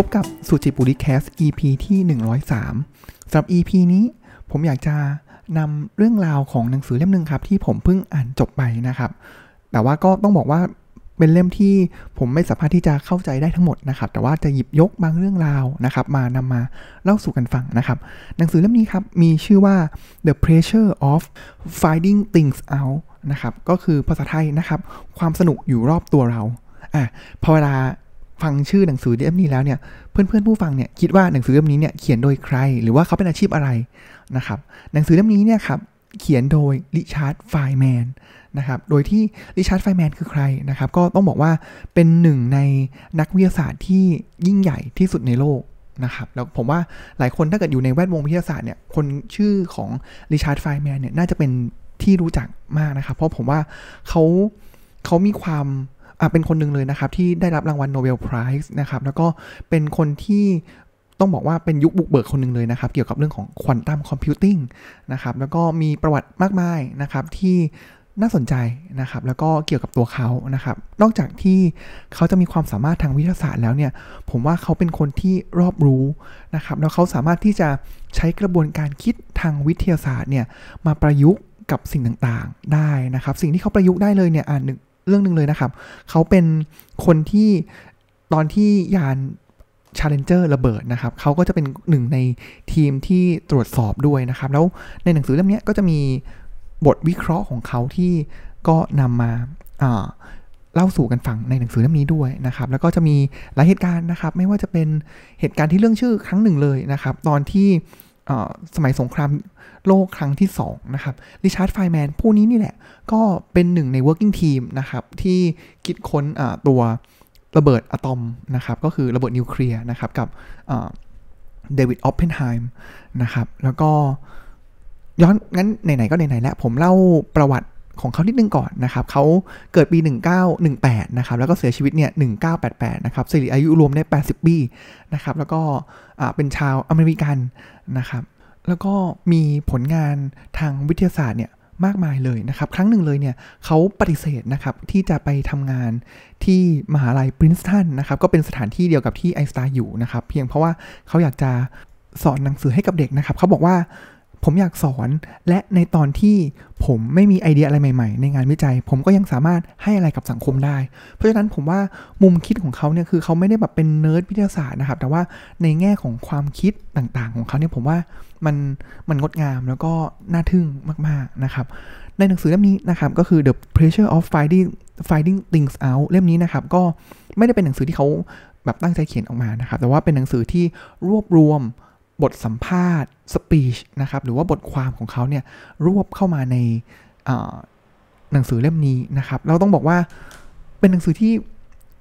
พบกับสุจิบุริแคส EP ที่ 103 สำหรับ EP นี้ผมอยากจะนำเรื่องราวของหนังสือเล่มหนึ่งครับ ที่ผมเพิ่งอ่านจบไปนะครับ แต่ว่าก็ต้องบอกว่าเป็นเล่มที่ผมไม่สามารถที่จะเข้าใจได้ทั้งหมดนะครับ แต่ว่าจะหยิบยกบางเรื่องราวนะครับ มานำมาเล่าสู่กันฟังนะครับ หนังสือเล่มนี้ครับ มีชื่อว่า The Pressure of Finding Things Out นะครับ ก็คือภาษาไทยนะครับ ความสนุกอยู่รอบตัวเราอะพอเวลา ฟังชื่อหนังสือเล่มนี้แล้วเนี่ยเพื่อนๆผู้ฟังเนี่ยคิดว่าหนังสือเล่มนี้เนี่ยเขียนโดยใคร หรือว่าเขาเป็นอาชีพอะไรนะครับหนังสือเล่มนี้เนี่ยครับเขียนโดย Richard Feynman นะครับโดยที่ Richard Feynman คือใครนะครับก็ต้องบอกว่าเป็นหนึ่งในนักวิทยาศาสตร์ที่ยิ่งใหญ่ที่สุดในโลกนะครับแล้วผมว่าหลายคนถ้าเกิดอยู่ในแวดวงวิทยาศาสตร์เนี่ยคนชื่อของRichard Feynman เนี่ยน่าจะเป็นที่รู้จักมากนะครับ เพราะผมว่าเขาเขามีความ เป็นคนหนึ่งเลยนะครับ ที่ได้รับรางวัล Nobel Prize นะครับ แล้วก็เป็นคนที่ต้องบอกว่าเป็นยุคบุกเบิกคนหนึ่งเลยนะครับ เกี่ยวกับเรื่องของ quantum computing นะครับ แล้วก็มีประวัติมากมายนะครับที่น่าสนใจนะครับ แล้วก็เกี่ยวกับตัวเขานะครับ นอกจากที่เขาจะมีความสามารถทางวิทยาศาสตร์แล้วเนี่ย ผมว่าเขาเป็นคนที่รอบรู้นะครับ แล้วเขาสามารถที่จะใช้กระบวนการคิดทางวิทยาศาสตร์เนี่ยมาประยุกต์กับสิ่งต่างๆได้นะครับ สิ่งที่เขาประยุกต์ได้เลยเนี่ยอ่านหนึ่ง เรื่องหนึ่งเลยนะครับ เขาเป็นคนที่ตอนที่ยาน Challenger ระเบิดนะครับ เขาก็จะเป็นหนึ่งในทีมที่ตรวจสอบด้วยนะครับ แล้วในหนังสือเล่มนี้ก็จะมีบทวิเคราะห์ของเขาที่ก็นำมาเล่าสู่กันฟังในหนังสือเล่มนี้ด้วยนะครับ แล้วก็จะมีหลายเหตุการณ์นะครับ ไม่ว่าจะเป็นเหตุการณ์ที่เลื่องชื่อครั้งหนึ่งเลยนะครับ ตอนที่ สมัยสงครามโลกครั้งที่2นะครับริชาร์ดไฟแมนผู้นี้นี่แหละ ก็เป็นหนึ่งใน working team นะครับ ที่คิดค้นตัวระเบิดอะตอมนะครับ ก็คือระเบิดนิวเคลียร์นะครับ กับเดวิดออฟเพนไฮม์นะครับ แล้วก็ย้อนงั้นไหนๆก็ไหนๆแล้วผมเล่าประวัติ ของเขานิดนึงก่อนนะครับเขาเกิดปี 1918 นะครับ แล้วก็เสียชีวิตเนี่ย 1988 นะครับสิริอายุรวมได้ 80 ปีนะครับ แล้วก็เป็นชาวอเมริกันนะครับ แล้วก็มีผลงานทางวิทยาศาสตร์เนี่ยมากมายเลยนะครับ ครั้งหนึ่งเลยเนี่ยเขาปฏิเสธนะครับที่จะไปทำงานที่มหาลัยปรินสตันนะครับ ก็เป็นสถานที่เดียวกับที่ไอสไตน์อยู่นะครับ เพียงเพราะว่าเขาอยากจะสอนหนังสือให้กับเด็กนะครับ เขาบอกว่า ผมอยากสอนและในตอนที่ผมไม่มีไอเดียอะไรใหม่ๆ ในงานวิจัย ผมก็ยังสามารถให้อะไรกับสังคมได้ เพราะฉะนั้นผมว่ามุมคิดของเขาเนี่ยคือเขาไม่ได้แบบเป็นเนิร์ดวิทยาศาสตร์นะครับ แต่ว่าในแง่ของความคิดต่างๆ ของเขาเนี่ยผมว่ามันมันงดงามแล้วก็น่าทึ่งมากๆนะครับ ในหนังสือเล่มนี้นะครับก็คือ The Pleasure of Finding Finding Things Out เล่มนี้นะครับก็ไม่ได้เป็นหนังสือที่เขาแบบตั้งใจเขียนออกมานะครับ แต่ว่าเป็นหนังสือที่รวบรวม บทสัมภาษณ์สปีชนะครับหรือว่าบทความของเขาเนี่ยรวบเข้ามาในหนังสือเล่มนี้นะครับ เราต้องบอกว่าเป็นหนังสือที่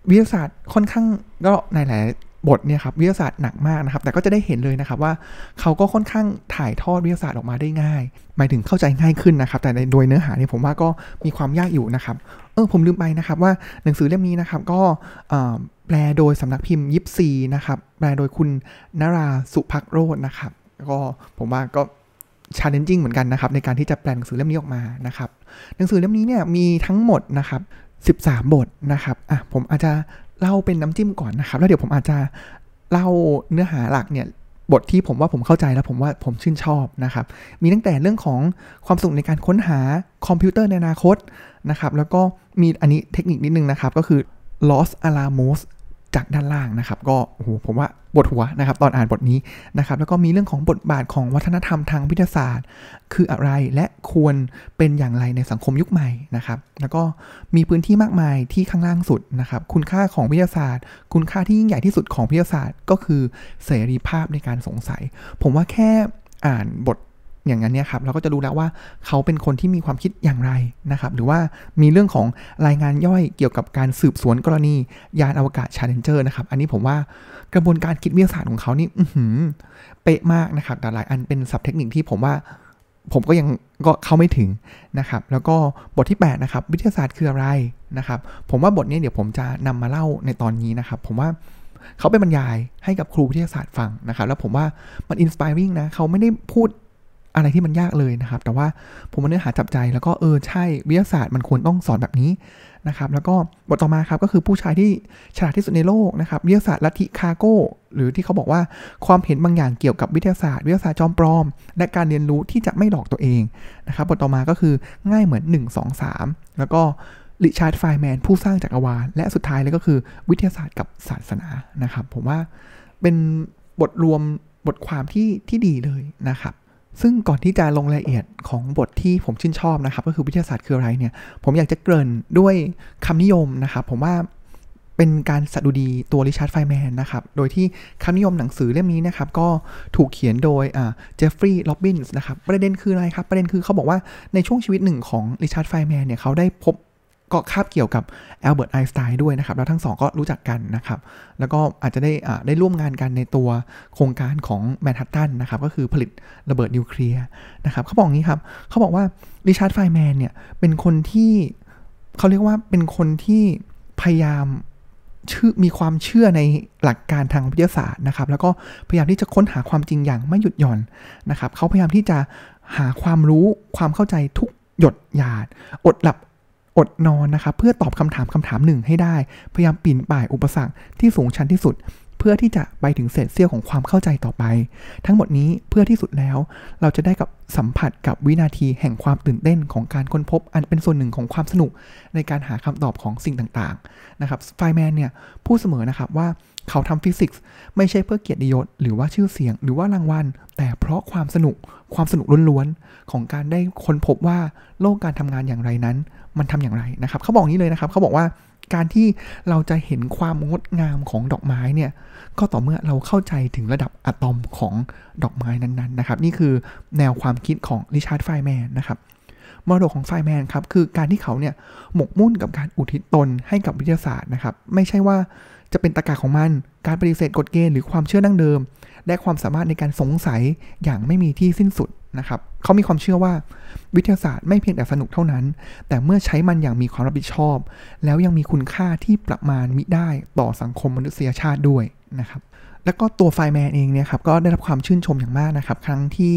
วิทยาศาสตร์ค่อนข้างก็ในหลายบทเนี่ยครับวิทยาศาสตร์หนักมากนะครับ แต่ก็จะได้เห็นเลยนะครับว่าเขาก็ค่อนข้างถ่ายทอดวิทยาศาสตร์ออกมาได้ง่าย หมายถึงเข้าใจง่ายขึ้นนะครับ แต่ในโดยเนื้อหาเนี่ยผมว่าก็มีความยากอยู่นะครับ เออผมลืมไปนะครับว่าหนังสือเล่มนี้นะครับก็แปลโดยสำนักพิมพ์ยิปซีนะครับ แปลโดยคุณนาราสุภักโรจนะครับ ก็ผมว่าก็ challenging เหมือนกันนะครับ ในการที่จะแปลหนังสือเล่มนี้ออกมานะครับ หนังสือเล่มนี้เนี่ยมีทั้งหมดนะครับ 13 บทนะครับอะผมอาจจะเล่าเป็นน้ำจิ้มก่อนนะครับ แล้วเดี๋ยวผมอาจจะเล่าเนื้อหาหลักเนี่ย บทที่ผมว่าผมเข้าใจแล้วผมว่าผมชื่นชอบนะครับ มีตั้งแต่เรื่องของความสุขในการค้นหาคอมพิวเตอร์ในอนาคตนะครับ แล้วก็มีอันนี้เทคนิคนิดนึงนะครับ ก็คือ Los Alamos จากด้านล่างนะครับ ก็โอ้โหผมว่าบทหัวนะครับ ตอนอ่านบทนี้นะครับ แล้วก็มีเรื่องของบทบาทของวัฒนธรรมทางวิทยาศาสตร์ คืออะไรและควรเป็นอย่างไรในสังคมยุคใหม่นะครับ แล้วก็มีพื้นที่มากมายที่ข้างล่างสุดนะครับ คุณค่าของวิทยาศาสตร์ คุณค่าที่ยิ่งใหญ่ที่สุดของวิทยาศาสตร์ ก็คือเสรีภาพในการสงสัย ผมว่าแค่อ่านบท อย่างนั้นเนี่ยครับเราก็จะรู้แล้วว่าเขาเป็นคนที่มีความคิดอย่างไรนะครับหรือว่ามีเรื่องของรายงานย่อยเกี่ยวกับการสืบสวนกรณียานอวกาศ Challenger นะครับอันนี้ผมว่ากระบวนการคิดวิทยาศาสตร์ของเขานี่เป๊ะมากนะครับแต่หลายอันเป็นสับเทคนิคที่ผมว่าผมก็ยังก็เข้าไม่ถึงนะครับ แล้วก็บทที่ 8 นะครับ วิทยาศาสตร์คืออะไรนะครับ ผมว่าบทนี้เดี๋ยวผมจะนำมาเล่าในตอนนี้นะครับ ผมว่าเขาไปบรรยายให้กับครูวิทยาศาสตร์ฟังนะครับ แล้วผมว่ามัน inspiring นะเขาไม่ได้พูด อะไรที่มันยากเลยนะครับ แต่ว่าผมว่าเนื้อหาจับใจแล้วก็เออใช่วิทยาศาสตร์มันควรต้องสอนแบบนี้นะครับ แล้วก็บทต่อมาครับก็คือผู้ชายที่ฉลาดที่สุดในโลกนะครับวิทยาศาสตร์ลัทธิคาโก้หรือที่เขาบอกว่าความเห็นบางอย่างเกี่ยวกับวิทยาศาสตร์วิทยาศาสตร์จอมปลอม และการเรียนรู้ที่จะไม่หลอกตัวเองนะครับบทต่อมาก็คือง่ายเหมือน 1 2 3 แล้วก็ริชาร์ดไฟแมนผู้สร้างจักรวาลและสุดท้ายเลยก็คือวิทยาศาสตร์กับศาสนานะครับ ผมว่าเป็นบทรวมบทความที่ที่ดีเลยนะครับ ซึ่งก่อนที่จะลงรายละเอียดของบทที่ผมชื่นชอบนะครับ ก็คือวิทยาศาสตร์คืออะไรเนี่ย ผมอยากจะเกริ่นด้วยคำนิยมนะครับ ผมว่าเป็นการสดุดีตัวริชาร์ดไฟแมนนะครับ โดยที่คำนิยมหนังสือเล่มนี้นะครับ ก็ถูกเขียนโดยเจฟฟรีย์ล็อบบินส์นะครับ ประเด็นคืออะไรครับ ประเด็นคือเขาบอกว่าในช่วงชีวิตหนึ่งของริชาร์ดไฟแมนเนี่ย เขาได้พบ ก็คาบเกี่ยวกับแอลเบิร์ตไอน์สไตน์ด้วยนะครับ แล้วทั้งสองก็รู้จักกันนะครับ แล้วก็อาจจะได้ได้ร่วมงานกันในตัวโครงการของแมนฮัตตันนะครับ ก็คือผลิตระเบิดนิวเคลียร์นะครับเขาบอกงี้ครับเขาบอกว่าริชาร์ดไฟแมนเนี่ย เป็นคนที่เขาเรียกว่าเป็นคนที่พยายามเชื่อมีความเชื่อในหลักการทางวิทยาศาสตร์นะครับ แล้วก็พยายามที่จะค้นหาความจริงอย่างไม่หยุดหย่อนนะครับเขาพยายามที่จะหาความรู้ความเข้าใจทุกหยดหยาด อดหลับ อดนอนนะครับเพื่อตอบคำถามคำถามหนึ่งให้ได้ พยายามปีนป่ายอุปสรรคที่สูงชันที่สุด เพื่อที่จะไปถึงเศษเสี้ยวของความเข้าใจต่อไป ทั้งหมดนี้เพื่อที่สุดแล้ว เราจะได้กับสัมผัสกับวินาทีแห่งความตื่นเต้นของการค้นพบ อันเป็นส่วนหนึ่งของความสนุกในการหาคำตอบของสิ่งต่างๆนะครับไฟแมนเนี่ยพูดเสมอนะครับว่า เขาทำฟิสิกส์ไม่ใช่เพื่อเกียรติยศหรือว่าชื่อเสียงหรือว่ารางวัล แต่เพราะความสนุกความสนุกล้วนๆของการได้ค้นพบว่าโลกการทำงานอย่างไรนั้น มันทำอย่างไรนะครับ เขาบอกนี้เลยนะครับ เขาบอกว่าการที่เราจะเห็นความงดงามของดอกไม้เนี่ย ก็ต่อเมื่อเราเข้าใจถึงระดับอะตอมของดอกไม้นั้นๆนะครับ นี่คือแนวความคิดของริชาร์ดไฟแมนนะครับมรดกของไฟแมนครับ คือการที่เขาเนี่ยหมกมุ่นกับการอุทิศตนให้กับวิทยาศาสตร์นะครับ ไม่ใช่ว่า จะเป็นตะกาของมัน การปฏิเสธกฎเกณฑ์หรือความเชื่อดั้งเดิม และความสามารถในการสงสัยอย่างไม่มีที่สิ้นสุดนะครับเขามีความเชื่อว่าวิทยาศาสตร์ไม่เพียงแต่สนุกเท่านั้น แต่เมื่อใช้มันอย่างมีความรับผิดชอบ แล้วยังมีคุณค่าที่ประมาณมิได้ต่อสังคมมนุษยชาติด้วยนะครับแล้วก็ตัวไฟแมนเองเนี่ยครับก็ได้รับความชื่นชมอย่างมากนะครับ ครั้งที่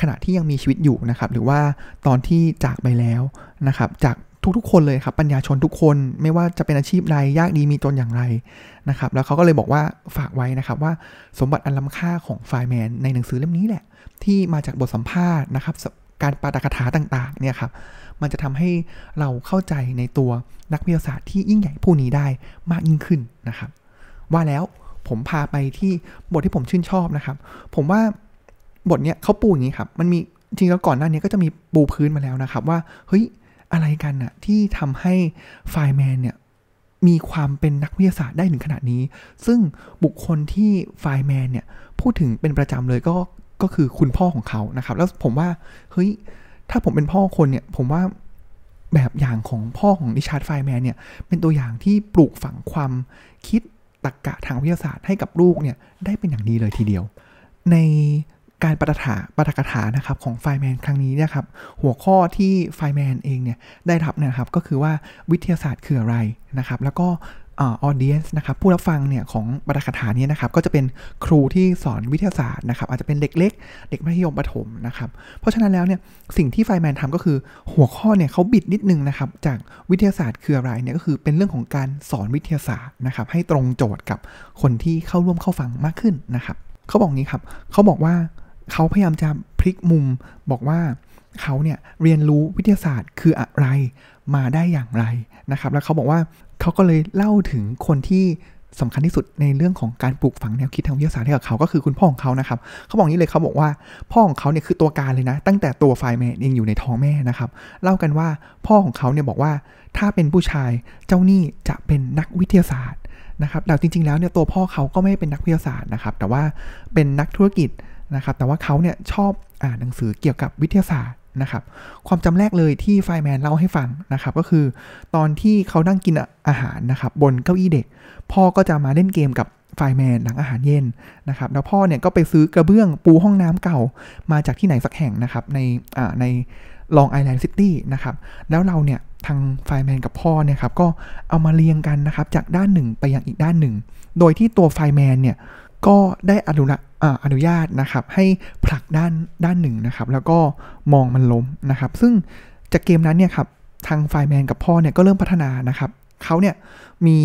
ขณะที่ยังมีชีวิตอยู่นะครับ หรือว่าตอนที่จากไปแล้วนะครับ จาก ทุกๆ คนเลยครับปัญญาชนทุกคนไม่ว่าจะเป็นอาชีพใดยากดีมีจนอย่างไรนะครับแล้วเขาก็เลยบอกว่าฝากไว้นะครับว่าสมบัติอันล้ำค่าของไฟแมนในหนังสือเล่มนี้แหละ ที่มาจากบทสัมภาษณ์นะครับการปาฐกถาต่างๆเนี่ยครับมันจะทำให้เราเข้าใจในตัวนักวิทยาศาสตร์ที่ยิ่งใหญ่ผู้นี้ได้มากยิ่งขึ้นนะครับ ว่าแล้วผมพาไปที่บทที่ผมชื่นชอบนะครับ ผมว่าบทเนี้ยเขาปูอย่างนี้ครับมันมีจริงแล้วก่อนหน้านี้ก็จะมีปูพื้นมาแล้วนะครับ ว่าเฮ้ย อะไรกันอะที่ทำให้ไฟแมนเนี่ยมีความเป็นนักวิทยาศาสตร์ได้ถึงขนาดนี้ ซึ่งบุคคลที่ไฟแมนเนี่ยพูดถึงเป็นประจำเลยก็ก็คือคุณพ่อของเขานะครับ แล้วผมว่าเฮ้ยถ้าผมเป็นพ่อคนเนี่ยผมว่าแบบอย่างของพ่อของดิชาร์ดไฟแมนเนี่ยเป็นตัวอย่างที่ปลูกฝังความคิดตรรกกะทางวิทยาศาสตร์ให้กับลูกเนี่ยได้เป็นอย่างดีเลยทีเดียว ใน การปฏิถาปฏิกถานะครับของไฟแมนครั้งนี้เนี่ยครับหัวข้อที่ไฟแมนเองเนี่ยได้รับนะครับก็คือว่าวิทยาศาสตร์คืออะไรนะครับ แล้วก็ออเดียนส์นะครับผู้รับฟังเนี่ยของบรรดาคาถานี้นะครับก็จะเป็นครูที่สอนวิทยาศาสตร์นะครับอาจจะเป็นเด็กเล็ก เด็กมัธยมประถมนะครับเพราะฉะนั้นแล้วเนี่ยสิ่งที่ไฟแมนทำก็คือหัวข้อเนี่ยเขาบิดนิดนึงนะครับจากวิทยาศาสตร์คืออะไรเนี่ยก็คือเป็นเรื่องของการสอนวิทยาศาสตร์นะครับให้ตรงโจทย์กับคนที่เข้าร่วมเข้าฟังมากขึ้นนะครับเขาบอกงี้ครับเขาบอกว่า เขาพยายามจะพลิกมุมบอกว่าเขาเนี่ยเรียนรู้วิทยาศาสตร์คืออะไรมาได้อย่างไรนะครับ แล้วเขาบอกว่าเขาก็เลยเล่าถึงคนที่สำคัญที่สุดในเรื่องของการปลูกฝังแนวคิดทางวิทยาศาสตร์ให้กับเขาก็คือคุณพ่อของเขานะครับเขาบอกนี้เลยเขาบอกว่าพ่อของเขาเนี่ยคือตัวการเลยนะ ตั้งแต่ตัวไฟแมนเองอยู่ในท้องแม่นะครับ เล่ากันว่าพ่อของเขาเนี่ยบอกว่าถ้าเป็นผู้ชายเจ้านี่จะเป็นนักวิทยาศาสตร์นะครับแต่จริง ๆ แล้วเนี่ยตัวพ่อเขาก็ไม่เป็นนักวิทยาศาสตร์นะครับ แต่ว่าเป็นนักธุรกิจ นะครับ แต่ว่าเขาเนี่ยชอบอ่านหนังสือเกี่ยวกับวิทยาศาสตร์นะครับ ความจำแรกเลยที่ไฟแมนเล่าให้ฟังนะครับ ก็คือตอนที่เขานั่งกินอาหารนะครับ บนเก้าอี้เด็ก พ่อก็จะมาเล่นเกมกับไฟแมนหลังอาหารเย็นนะครับ แล้วพ่อเนี่ยก็ไปซื้อกระเบื้องปูห้องน้ำเก่ามาจากที่ไหนสักแห่งนะครับในในลองไอแลนด์ซิตี้นะครับ แล้วเราเนี่ยทางไฟแมนกับพ่อเนี่ยครับก็เอามาเรียงกันนะครับจากด้านหนึ่งไปยังอีกด้านหนึ่ง โดยที่ตัวไฟแมนเนี่ยก็ได้อนุรักษ์ อนุญาตนะครับให้ผลักด้านด้านหนึ่งนะครับ แล้วก็มองมันล้มนะครับ ซึ่งจากเกมนั้นเนี่ยครับทางไฟแมนกับพ่อเนี่ยก็เริ่มพัฒนานะครับเขาเนี่ยมี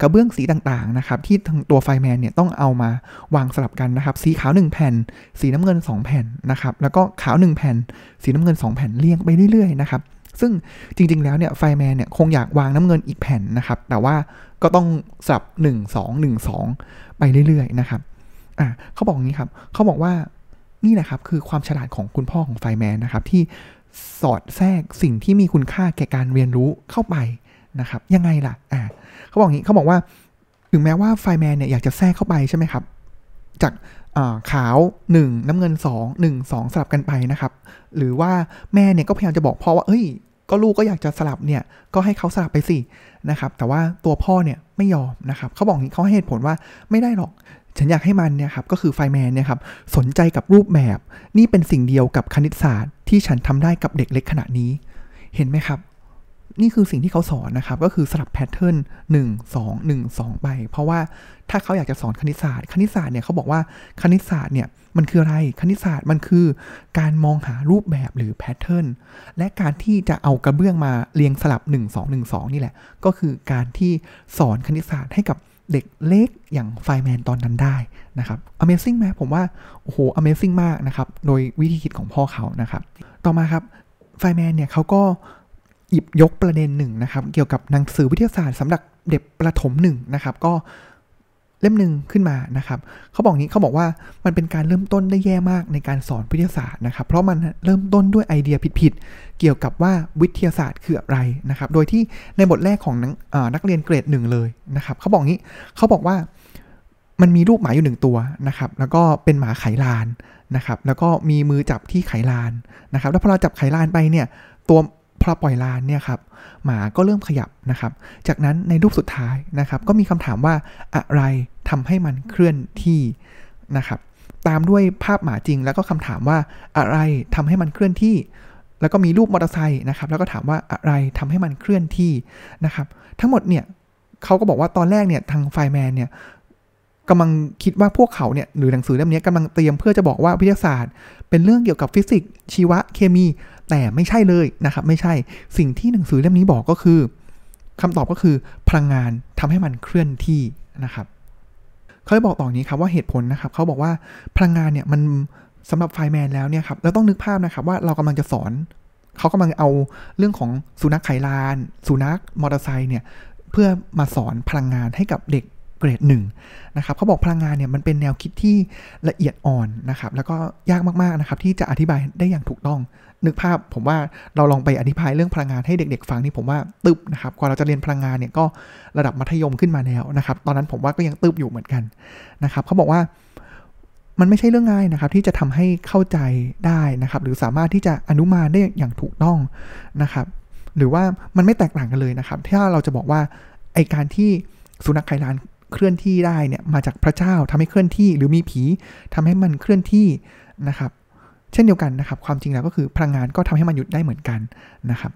กระเบื้องสีต่างๆนะครับที่ทางตัวไฟแมนเนี่ยต้องเอามาวางสลับกันนะครับ สีขาว 1 แผ่น สีน้ำเงิน 2 แผ่นนะครับ แล้วก็ขาว 1 แผ่น สีน้ำเงิน 2 แผ่นเรียงไปเรื่อยๆนะครับซึ่งจริงๆแล้วเนี่ยไฟแมนเนี่ยคงอยากวางน้ำเงินอีกแผ่นนะครับ แต่ว่าก็ต้องสลับ 1 2 1 2 ไปเรื่อยๆนะครับ อะเขาบอกงี้ครับ เขาบอกว่านี่แหละครับคือความฉลาดของคุณพ่อของไฟแมนนะครับ ที่สอดแทรกสิ่งที่มีคุณค่าแก่การเรียนรู้เข้าไปนะครับ ยังไงล่ะอ่าเขาบอกงี้เขาบอกว่า ถึงแม้ว่าไฟแมนเนี่ยอยากจะแทรกเข้าไปใช่ไหมครับ จากขาว 1 น้ำเงิน 2 1 2 สลับกันไปนะครับ หรือว่าแม่เนี่ยก็พยายามจะบอกพ่อว่า เอ้ย ก็ลูกก็อยากจะสลับเนี่ยก็ให้เขาสลับไปสินะครับ แต่ว่าตัวพ่อเนี่ยไม่ยอมนะครับเขาบอกงี้เขาให้เหตุผลว่าไม่ได้หรอก ฉันอยากให้มันเนี่ยครับก็คือไฟแมนเนี่ยครับสนใจกับรูปแบบนี่เป็นสิ่งเดียวกับคณิตศาสตร์ที่ฉันทำได้กับเด็กเล็กขนาดนี้ เห็นไหมครับ นี่คือสิ่งที่เขาสอนนะครับ ก็คือสลับ pattern 1 2 1 2ไป เพราะว่าถ้าเขาอยากจะสอนคณิตศาสตร์ คณิตศาสตร์เนี่ยเขาบอกว่าคณิตศาสตร์เนี่ยมันคืออะไรคณิตศาสตร์มันคือ การมองหารูปแบบหรือ pattern และการที่จะเอากระเบื้องมาเรียงสลับ 1 2 1 2 นี่แหละ ก็คือการที่สอนคณิตศาสตร์ให้กับ เด็กเล็กอย่างไฟแมนตอนนั้นได้นะครับ Amazing ไหมผมว่า โอ้โห Amazing มากนะครับ โดยวิธีคิดของพ่อเขานะครับ ต่อมาครับไฟแมนเนี่ยเขาก็หยิบยกประเด็นหนึ่งนะครับ เกี่ยวกับหนังสือวิทยาศาสตร์สำหรับเด็กประถมหนึ่งนะครับ ก็ เล่มหนึ่งขึ้นมานะครับเขาบอกนี้เขาบอกว่ามันเป็นการเริ่มต้นได้แย่มากในการสอนวิทยาศาสตร์นะครับ เพราะมันเริ่มต้นด้วยไอเดียผิดๆเกี่ยวกับว่าวิทยาศาสตร์คืออะไรนะครับ โดยที่ในบทแรกของนักเรียนเกรดหนึ่งเลยนะครับเขาบอกงี้เขาบอกว่ามันมีรูปหมาอยู่หนึ่งตัวนะครับ แล้วก็เป็นหมาไขลานนะครับ แล้วก็มีมือจับที่ไขลานนะครับ แล้วพอเราจับไขลานไปเนี่ย ตัว พอปล่อยลานเนี่ยครับหมาก็เริ่มขยับนะครับ จากนั้นในรูปสุดท้ายนะครับ ก็มีคำถามว่าอะไรทำให้มันเคลื่อนที่นะครับ ตามด้วยภาพหมาจริง แล้วก็คำถามว่าอะไรทำให้มันเคลื่อนที่ แล้วก็มีรูปมอเตอร์ไซค์นะครับ แล้วก็ถามว่าอะไรทำให้มันเคลื่อนที่นะครับ ทั้งหมดเนี่ยเขาก็บอกว่าตอนแรกเนี่ยทางไฟแมนเนี่ยกำลังคิดว่าพวกเขาเนี่ยหรือหนังสือเล่มนี้กำลังเตรียมเพื่อจะบอกว่าวิทยาศาสตร์ เป็นเรื่องเกี่ยวกับฟิสิกส์ชีวะเคมี แต่ไม่ใช่เลยนะครับ ไม่ใช่สิ่งที่หนังสือเล่มนี้บอกก็คือคำตอบก็คือพลังงานทำให้มันเคลื่อนที่นะครับเขาบอกต่อนี้ครับว่าเหตุผลนะครับเขาบอกว่าพลังงานเนี่ยมันสำหรับไฟแมนแล้วเนี่ยครับเราต้องนึกภาพนะครับว่าเรากำลังจะสอนเขากำลังเอาเรื่องของสุนัขไขลาน สุนัขมอเตอร์ไซค์เนี่ยเพื่อมาสอนพลังงานให้กับเด็กเกรดหนึ่งนะครับเขาบอกพลังงานเนี่ยมันเป็นแนวคิดที่ละเอียดอ่อนนะครับแล้วก็ยากมากๆนะครับที่จะอธิบายได้อย่างถูกต้อง นึกภาพผมว่าเราลองไปอธิบายเรื่องพลังงานให้เด็ก ๆ ฟังนี่ผมว่าตึบนะครับกว่าเราจะเรียนพลังงานเนี่ยก็ระดับมัธยมขึ้นมาแล้วนะครับ ตอนนั้นผมว่าก็ยังตึบอยู่เหมือนกันนะครับเขาบอกว่ามันไม่ใช่เรื่องง่ายนะครับที่จะทำให้เข้าใจได้นะครับ หรือสามารถที่จะอนุมานได้อย่างถูกต้องนะครับ หรือว่ามันไม่แตกต่างกันเลยนะครับ ถ้าเราจะบอกว่าไอการที่สุนัขไคลานเคลื่อนที่ได้เนี่ยมาจากพระเจ้าทำให้เคลื่อนที่ หรือมีผีทำให้มันเคลื่อนที่นะครับ เช่นเดียวกันนะครับ ความจริงแล้วก็คือพลังงานก็ทำให้มันหยุดได้เหมือนกันนะครับ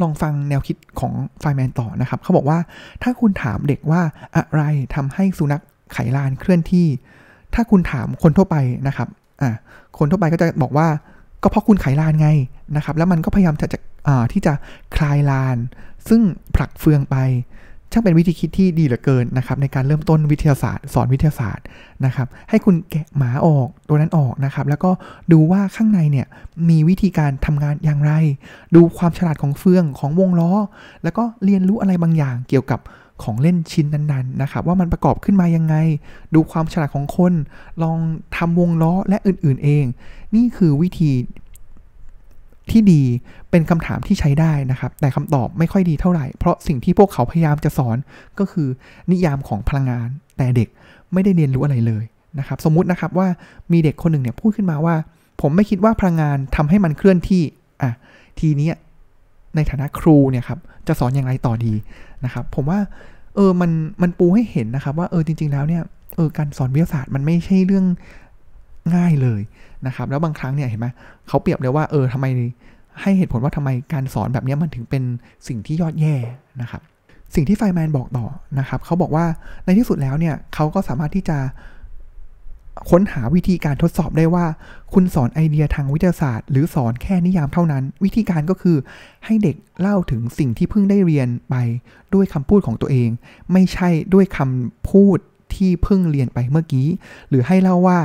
ลองฟังแนวคิดของไฟแมนต่อนะครับ เขาบอกว่าถ้าคุณถามเด็กว่าอะไรทำให้สุนัขไขลานเคลื่อนที่ ถ้าคุณถามคนทั่วไปนะครับอ่าคนทั่วไปก็จะบอกว่า ก็เพราะคุณไขลานไงนะครับ แล้วมันก็พยายามจะจะที่จะคลายลาน ซึ่งผลักเฟืองไป ช่างเป็นวิธีคิดที่ดีเหลือเกินนะครับในการเริ่มต้นวิทยาศาสตร์ สอนวิทยาศาสตร์นะครับ ให้คุณแกะหมาออกตัวนั้นออกนะครับ แล้วก็ดูว่าข้างในเนี่ยมีวิธีการทำงานอย่างไร ดูความฉลาดของเฟืองของวงล้อ แล้วก็เรียนรู้อะไรบางอย่างเกี่ยวกับของเล่นชิ้นนั้นๆนะครับ ว่ามันประกอบขึ้นมายังไง ดูความฉลาดของคน ลองทำวงล้อและอื่นๆเอง นี่คือวิธี ที่ดีเป็นคำถามที่ใช้ได้นะครับ แต่คำตอบไม่ค่อยดีเท่าไหร่ เพราะสิ่งที่พวกเขาพยายามจะสอนก็คือนิยามของพลังงาน แต่เด็กไม่ได้เรียนรู้อะไรเลยนะครับ สมมุตินะครับว่ามีเด็กคนหนึ่งเนี่ยพูดขึ้นมาว่า ผมไม่คิดว่าพลังงานทำให้มันเคลื่อนที่อะทีนี้ในฐานะครูเนี่ยครับจะสอนอย่างไรต่อดีนะครับ ผมว่าเออมันมันปูให้เห็นนะครับ ว่าเออจริง ๆแล้วเนี่ยเออการสอนวิทยาศาสตร์มันไม่ใช่เรื่อง ง่ายเลยนะครับ แล้วบางครั้งเนี่ยเห็นไหมเขาเปรียบเลยว่าเออทำไมให้เหตุผลว่าทำไมการสอนแบบนี้มันถึงเป็นสิ่งที่ยอดแย่นะครับ สิ่งที่ไฟแมนบอกต่อนะครับเขาบอกว่าในที่สุดแล้วเนี่ยเขาก็สามารถที่จะค้นหาวิธีการทดสอบได้ว่า คุณสอนไอเดียทางวิทยาศาสตร์ หรือสอนแค่นิยามเท่านั้น วิธีการก็คือให้เด็กเล่าถึงสิ่งที่เพิ่งได้เรียนไปด้วยคำพูดของตัวเอง ไม่ใช่ด้วยคำพูด ที่เพิ่งเรียนไปเมื่อกี้ หรือให้เล่าว่า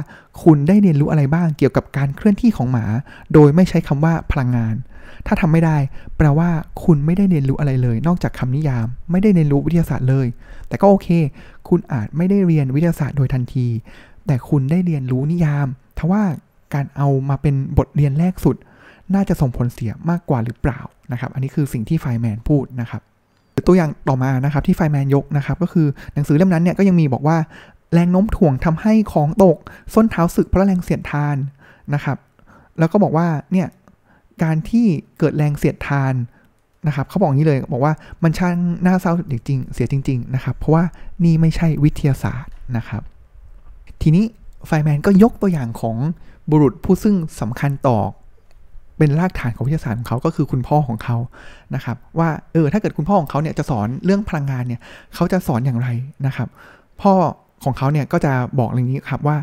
คุณได้เรียนรู้อะไรบ้างเกี่ยวกับการเคลื่อนที่ของหมา โดยไม่ใช้คำว่าพลังงาน ถ้าทำไม่ได้ แปลว่าคุณไม่ได้เรียนรู้อะไรเลย นอกจากคำนิยาม ไม่ได้เรียนรู้วิทยาศาสตร์เลย แต่ก็โอเค คุณอาจไม่ได้เรียนวิทยาศาสตร์โดยทันที แต่คุณได้เรียนรู้นิยามทว่าการเอามาเป็นบทเรียนแรกสุด น่าจะส่งผลเสียมากกว่าหรือเปล่านะครับ อันนี้คือสิ่งที่ไฟแมนพูดนะครับ ตัวอย่างต่อมานะครับที่ไฟแมนยกนะครับก็คือหนังสือเล่มนั้นเนี่ยก็ยังมีบอกว่าแรงโน้มถ่วงทำให้ของตก ส้นเท้าสึกเพราะแรงเสียดทานนะครับ แล้วก็บอกว่าเนี่ยการที่เกิดแรงเสียดทานนะครับเขาบอกอย่างนี้เลยบอกว่ามันช่างน่าเศร้าจริงๆเสียจริง ๆ นะครับ เพราะว่านี่ไม่ใช่วิทยาศาสตร์นะครับ ทีนี้ไฟแมนก็ยกตัวอย่างของบุรุษผู้ซึ่งสำคัญต่อ เป็นรากฐานของวิทยาศาสตร์ของเขาก็คือคุณพ่อของเขานะครับ ว่าเออถ้าเกิดคุณพ่อของเขาเนี่ยจะสอนเรื่องพลังงานเนี่ยเขาจะสอนอย่างไรนะครับ พ่อของเขาเนี่ยก็จะบอกอย่างนี้ครับว่า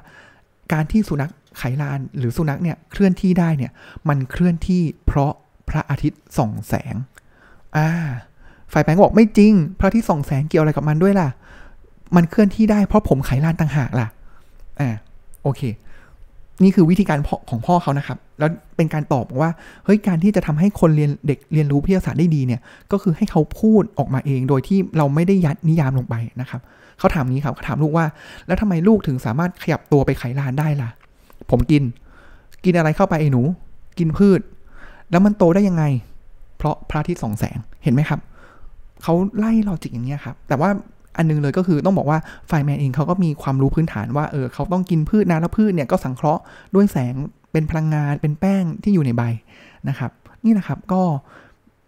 การที่สุนัขไขลานหรือสุนัขเนี่ยเคลื่อนที่ได้เนี่ยมันเคลื่อนที่เพราะพระอาทิตย์ส่องแสงอ่าไฟแปงบอกไม่จริง พระอาทิตย์ส่องแสงเกี่ยวอะไรกับมันด้วยล่ะ มันเคลื่อนที่ได้เพราะผมไขลานต่างหากล่ะอ่าโอเค นี่คือวิธีการของพ่อเขานะครับ แล้วเป็นการตอบว่า เฮ้ย การที่จะทำให้คนเรียนเด็กเรียนรู้วิทยาศาสตร์ได้ดีเนี่ย ก็คือให้เขาพูดออกมาเอง โดยที่เราไม่ได้ยัดนิยามลงไปนะครับ เขาถามนี้ครับเขาถามลูกว่า แล้วทำไมลูกถึงสามารถขยับตัวไปไขลานได้ล่ะ ผมกิน กินอะไรเข้าไปไอ้หนู กินพืช แล้วมันโตได้ยังไง เพราะพระอาทิตย์ส่องแสง เห็นไหมครับ เขาไล่ลอจิกอย่างนี้ครับ แต่ว่า อันนึงเลยก็คือต้องบอกว่าไฟแมนเองเขาก็มีความรู้พื้นฐานว่าเออเขาต้องกินพืชนะแล้วพืชเนี่ยก็สังเคราะห์ด้วยแสงเป็นพลังงานเป็นแป้งที่อยู่ในใบนะครับ นี่นะครับก็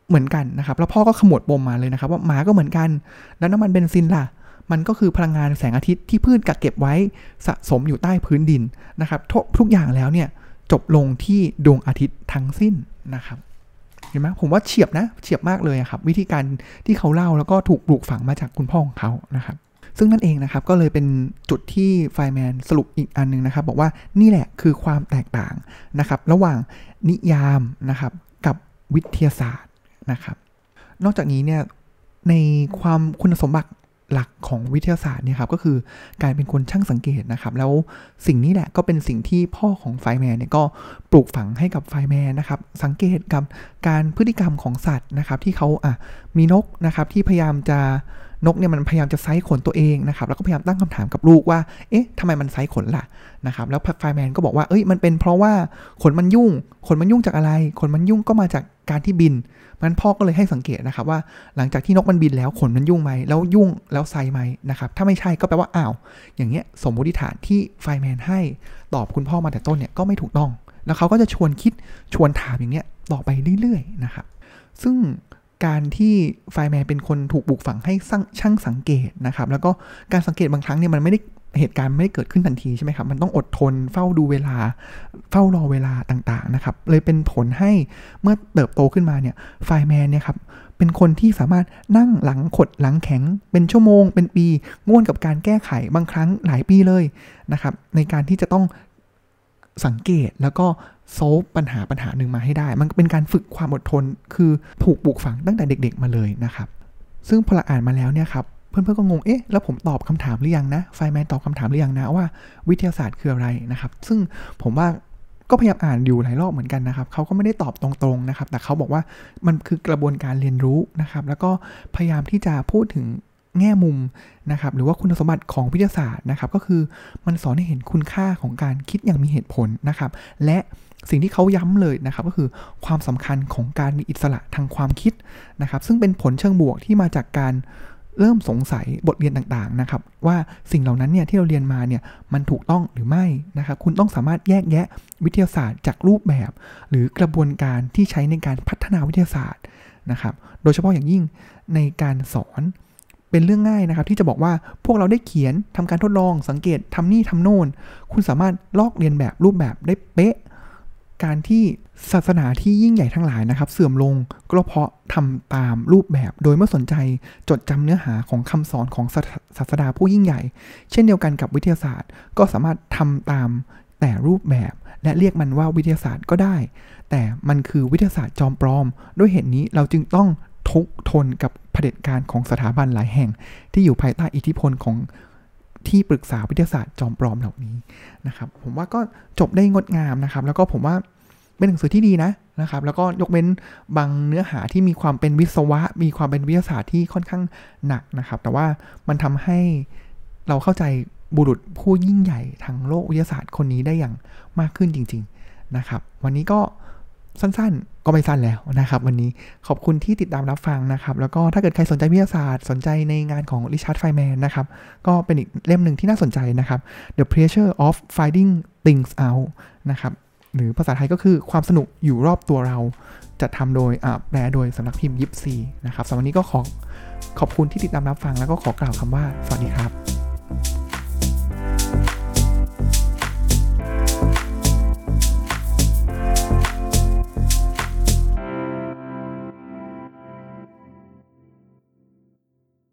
เหมือนกันนะครับ แล้วพ่อก็ขมวดปมมาเลยนะครับ ว่าหมาก็เหมือนกัน แล้วน้ำมันเบนซินล่ะ มันก็คือพลังงานแสงอาทิตย์ที่พืชกักเก็บไว้สะสมอยู่ใต้พื้นดินนะครับทุกอย่างแล้วเนี่ยจบลงที่ดวงอาทิตย์ทั้งสิ้นนะครับ เห็นไหมผมว่าเฉียบนะเฉียบมากเลยครับ วิธีการที่เขาเล่าแล้วก็ถูกปลูกฝังมาจากคุณพ่อของเขานะครับซึ่งนั่นเองนะครับก็เลยเป็นจุดที่ไฟแมนสรุปอีกอันนึงนะครับ บอกว่านี่แหละคือความแตกต่างนะครับ ระหว่างนิยามนะครับกับวิทยาศาสตร์นะครับ นอกจากนี้เนี่ยในความคุณสมบัติ หลักของวิทยาศาสตร์เนี่ยครับก็คือการเป็นคนช่างสังเกตนะครับ แล้วสิ่งนี้แหละก็เป็นสิ่งที่พ่อของไฟแมนเนี่ยก็ปลูกฝังให้กับไฟแมนนะครับ สังเกตกับการพฤติกรรมของสัตว์นะครับ ที่เขาอะมีนกนะครับที่พยายามจะ นกเนี่ยมันพยายามจะไซ้ขนตัวเองนะครับแล้วก็พยายามตั้งคำถามกับลูกว่า เอ๊ะทำไมมันไซ้ขนล่ะนะครับแล้วไฟแมนก็บอกว่าเอ้ยมันเป็นเพราะว่าขนมันยุ่ง ขนมันยุ่งจากอะไร ขนมันยุ่งก็มาจากการที่บินมันพ่อก็เลยให้สังเกตนะครับว่าหลังจากที่นกมันบินแล้วขนมันยุ่งไหมแล้วยุ่งแล้วไซไหมนะครับถ้าไม่ใช่ก็แปลว่าอ้าวอย่างเงี้ยสมมติฐานที่ไฟแมนให้ตอบคุณพ่อมาแต่ต้นเนี่ยก็ไม่ถูกต้อง แล้วเขาก็จะชวนคิดชวนถามอย่างเงี้ยต่อไปเรื่อยๆนะครับซึ่ง การที่ไฟแมนเป็นคนถูกบุกฝังให้ช่างสังเกตนะครับ แล้วก็การสังเกตบางครั้งเนี่ยมันไม่ได้เหตุการณ์ไม่ได้เกิดขึ้นทันทีใช่ไหมครับ มันต้องอดทนเฝ้าดูเวลา เฝ้ารอเวลาต่างๆนะครับ เลยเป็นผลให้เมื่อเติบโตขึ้นมาเนี่ยไฟแมนเนี่ยครับเป็นคนที่สามารถนั่งหลังขดหลังแข็ง เป็นชั่วโมง เป็นปีง่วนกับการแก้ไขบางครั้งหลายปีเลยนะครับในการที่จะต้อง สังเกตแล้วก็โซฟปัญหาปัญหาหนึ่งมาให้ได้ มันเป็นการฝึกความอดทน คือถูกปลูกฝังตั้งแต่เด็ก ๆ มาเลยนะครับ ซึ่งพอเราอ่านมาแล้วเนี่ยครับเพื่อนๆก็งง เอ๊ะ แล้วผมตอบคำถามหรือยังนะ ไฟแมนตอบคำถามหรือยังนะว่าวิทยาศาสตร์คืออะไรนะครับ ซึ่งผมว่าก็พยายามอ่านอยู่หลายรอบเหมือนกันนะครับ เขาก็ไม่ได้ตอบตรงๆนะครับ แต่เขาบอกว่ามันคือกระบวนการเรียนรู้นะครับ แล้วก็พยายามที่จะพูดถึง แง่มุมนะครับหรือว่าคุณสมบัติของวิทยาศาสตร์นะครับ ก็คือมันสอนให้เห็นคุณค่าของการคิดอย่างมีเหตุผลนะครับ และสิ่งที่เขาย้ำเลยนะครับ ก็คือความสำคัญของการมีอิสระทางความคิดนะครับ ซึ่งเป็นผลเชิงบวกที่มาจากการเริ่มสงสัยบทเรียนต่างๆนะครับ ว่าสิ่งเหล่านั้นเนี่ยที่เราเรียนมาเนี่ยมันถูกต้องหรือไม่นะครับ คุณต้องสามารถแยกแยะวิทยาศาสตร์จากรูปแบบ หรือกระบวนการที่ใช้ในการพัฒนาวิทยาศาสตร์นะครับ โดยเฉพาะอย่างยิ่งในการสอน เป็นเรื่องง่ายนะครับ ที่จะบอกว่าพวกเราได้เขียนทำการทดลองสังเกตทำนี่ทำโน่น คุณสามารถลอกเรียนแบบรูปแบบได้เป๊ะ การที่ศาสนาที่ยิ่งใหญ่ทั้งหลายนะครับ เสื่อมลงก็เพราะทำตามรูปแบบโดยไม่สนใจจดจำเนื้อหาของคำสอนของศาสดาผู้ยิ่งใหญ่ เช่นเดียวกันกับวิทยาศาสตร์ ก็สามารถทำตามแต่รูปแบบและเรียกมันว่าวิทยาศาสตร์ก็ได้ แต่มันคือวิทยาศาสตร์จอมปลอม ด้วยเหตุนี้เราจึงต้อง ทุกทนกับเผด็จการของสถาบันหลายแห่ง ที่อยู่ภายใต้อิทธิพลของที่ปรึกษาวิทยาศาสตร์จอมปลอมเหล่านี้นะครับผมว่าก็จบได้งดงามนะครับ แล้วก็ผมว่าเป็นหนังสือที่ดีนะนะครับ แล้วก็ยกเว้นบางเนื้อหาที่มีความเป็นวิศวะ มีความเป็นวิทยาศาสตร์ที่ค่อนข้างหนักนะครับ แต่ว่ามันทำให้เราเข้าใจบุรุษผู้ยิ่งใหญ่ทางโลกวิทยาศาสตร์คนนี้ได้อย่างมากขึ้นจริง ๆนะครับ วันนี้ก็ สั้นๆ ก็ไม่สั้นแล้วนะครับ วันนี้ขอบคุณที่ติดตามรับฟังนะครับ แล้วก็ถ้าเกิดใครสนใจวิทยาศาสตร์ สนใจในงานของริชาร์ดไฟแมนนะครับ ก็เป็นอีกเล่มหนึ่งที่น่าสนใจนะครับ The Pressure of Finding Things Out นะครับ หรือภาษาไทยก็คือความสนุกอยู่รอบตัวเราจะทำโดยแปลโดยสำนักพิมพ์ยิปซีนะครับสำหรับวันนี้ก็ขอขอบคุณที่ติดตามรับฟังแล้วก็ขอกล่าวคำว่า สวัสดีครับ